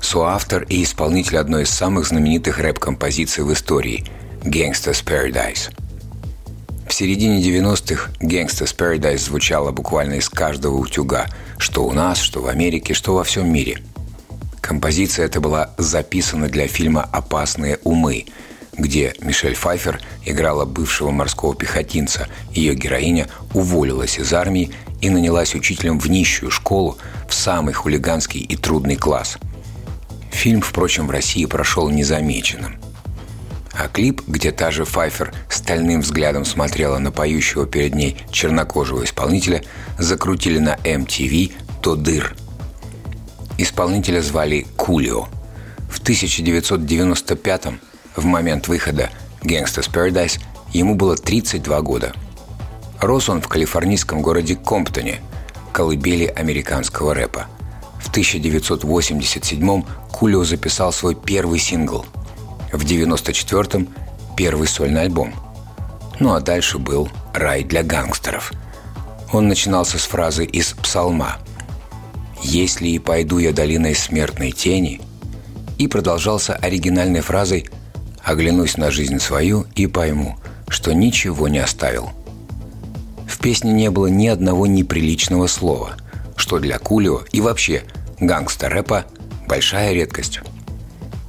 соавтор и исполнитель одной из самых знаменитых рэп-композиций в истории «Gangsta's Paradise». В середине 90-х «Gangsta's Paradise» звучало буквально из каждого утюга, что у нас, что в Америке, что во всем мире. Композиция эта была записана для фильма «Опасные умы», где Мишель Файфер играла бывшего морского пехотинца. Ее героиня уволилась из армии и нанялась учителем в нищую школу в самый хулиганский и трудный класс. Фильм, впрочем, в России прошел незамеченным. А клип, где та же Файфер стальным взглядом смотрела на поющего перед ней чернокожего исполнителя, закрутили на MTV «То дыр». Исполнителя звали Кулио. В 1995 в момент выхода «Gangsta's Paradise» ему было 32 года. Рос он в калифорнийском городе Комптоне, колыбели американского рэпа. В 1987-м Кулио записал свой первый сингл. В 1994-м – первый сольный альбом. Ну а дальше был «Рай для гангстеров». Он начинался с фразы из «Псалма» «Если и пойду я долиной смертной тени» и продолжался оригинальной фразой «Оглянусь на жизнь свою и пойму, что ничего не оставил». В песне не было ни одного неприличного слова, что для Кулио и вообще гангстер-рэпа большая редкость.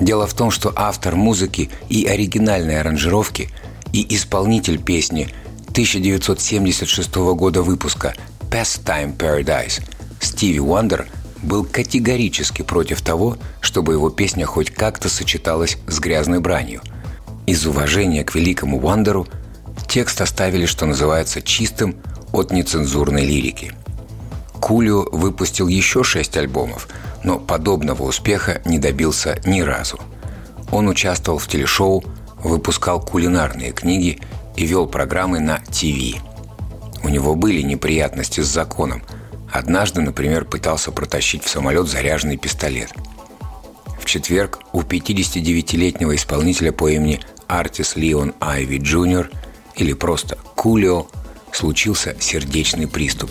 Дело в том, что автор музыки и оригинальной аранжировки и исполнитель песни 1976 года выпуска «Pastime Paradise» Стиви Уандер был категорически против того, чтобы его песня хоть как-то сочеталась с грязной бранью. Из уважения к великому Уандеру текст оставили, что называется, чистым от нецензурной лирики. Кулио выпустил еще шесть альбомов, но подобного успеха не добился ни разу. Он участвовал в телешоу, выпускал кулинарные книги и вел программы на ТВ. У него были неприятности с законом. Однажды, например, пытался протащить в самолет заряженный пистолет. В четверг у 59-летнего исполнителя по имени Артис Леон Айви Джуниор или просто Кулио случился сердечный приступ.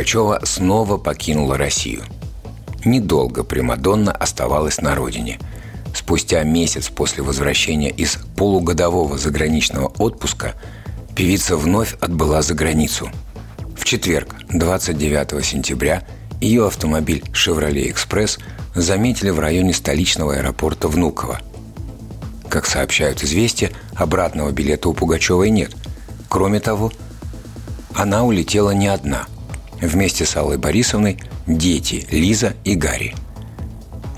Пугачева снова покинула Россию. Недолго Примадонна оставалась на родине. Спустя месяц после возвращения из полугодового заграничного отпуска певица вновь отбыла за границу. В четверг, 29 сентября, ее автомобиль «Шевроле Экспресс» заметили в районе столичного аэропорта Внуково. Как сообщают известия, обратного билета у Пугачевой нет. Кроме того, она улетела не одна. Вместе с Аллой Борисовной дети Лиза и Гарри.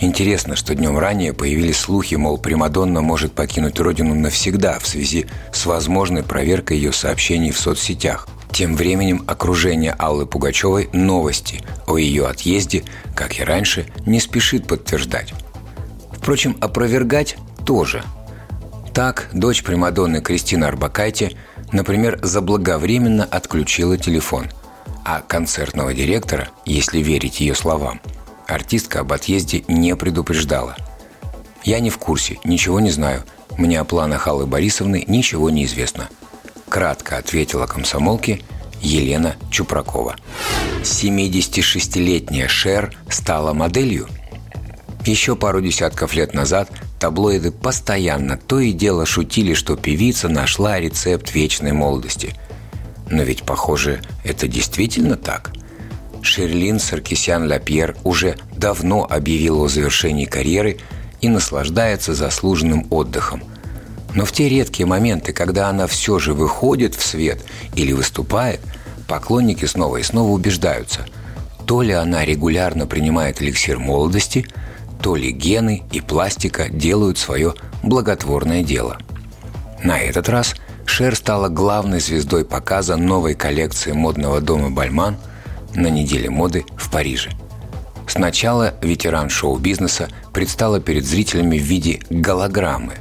Интересно, что днем ранее появились слухи, мол, Примадонна может покинуть родину навсегда в связи с возможной проверкой ее сообщений в соцсетях. Тем временем окружение Аллы Пугачевой новости о ее отъезде, как и раньше, не спешит подтверждать. Впрочем, опровергать тоже. Так, дочь Примадонны Кристина Арбакайте, например, заблаговременно отключила телефон. А концертного директора, если верить ее словам, артистка об отъезде не предупреждала. «Я не в курсе, ничего не знаю. Мне о планах Аллы Борисовны ничего не известно», кратко ответила комсомолке Елена Чупракова. 76-летняя Шер стала моделью. Еще пару десятков лет назад таблоиды постоянно то и дело шутили, что певица нашла рецепт вечной молодости. Но ведь, похоже, это действительно так. Шерлин Саркисян Лапьер уже давно объявила о завершении карьеры и наслаждается заслуженным отдыхом. Но в те редкие моменты, когда она все же выходит в свет или выступает – поклонники снова и снова убеждаются, то ли она регулярно принимает эликсир молодости, то ли гены и пластика делают свое благотворное дело. На этот раз Шер стала главной звездой показа новой коллекции модного дома «Бальман» на неделе моды в Париже. Сначала ветеран шоу-бизнеса предстала перед зрителями в виде голограммы,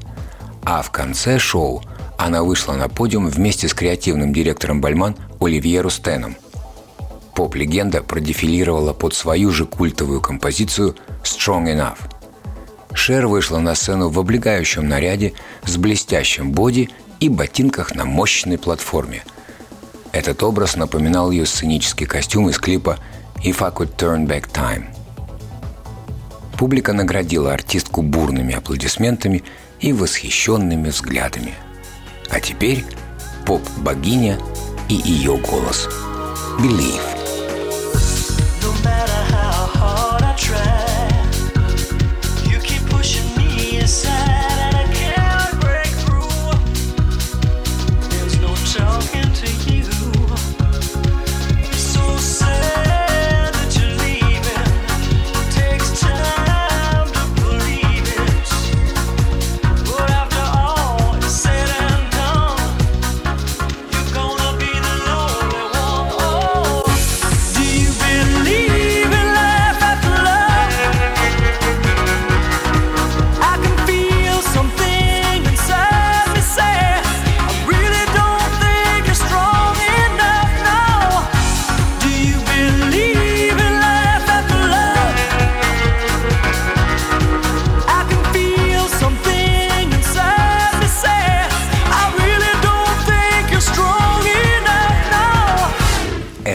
а в конце шоу она вышла на подиум вместе с креативным директором Бальман Оливье Рустеном. Поп-легенда продефилировала под свою же культовую композицию «Strong Enough». Шер вышла на сцену в облегающем наряде с блестящим боди и ботинках на мощной платформе. Этот образ напоминал ее сценический костюм из клипа «If I Could Turn Back Time». Публика наградила артистку бурными аплодисментами и восхищенными взглядами – а теперь поп-богиня и ее голос. Believe.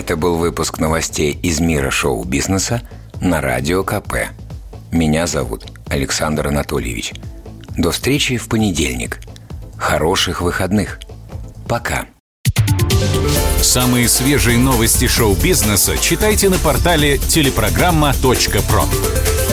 Это был выпуск новостей из мира шоу-бизнеса на Радио КП. Меня зовут Александр Анатольевич. До встречи в понедельник. Хороших выходных. Пока. Самые свежие новости шоу-бизнеса читайте на портале телепрограмма.про.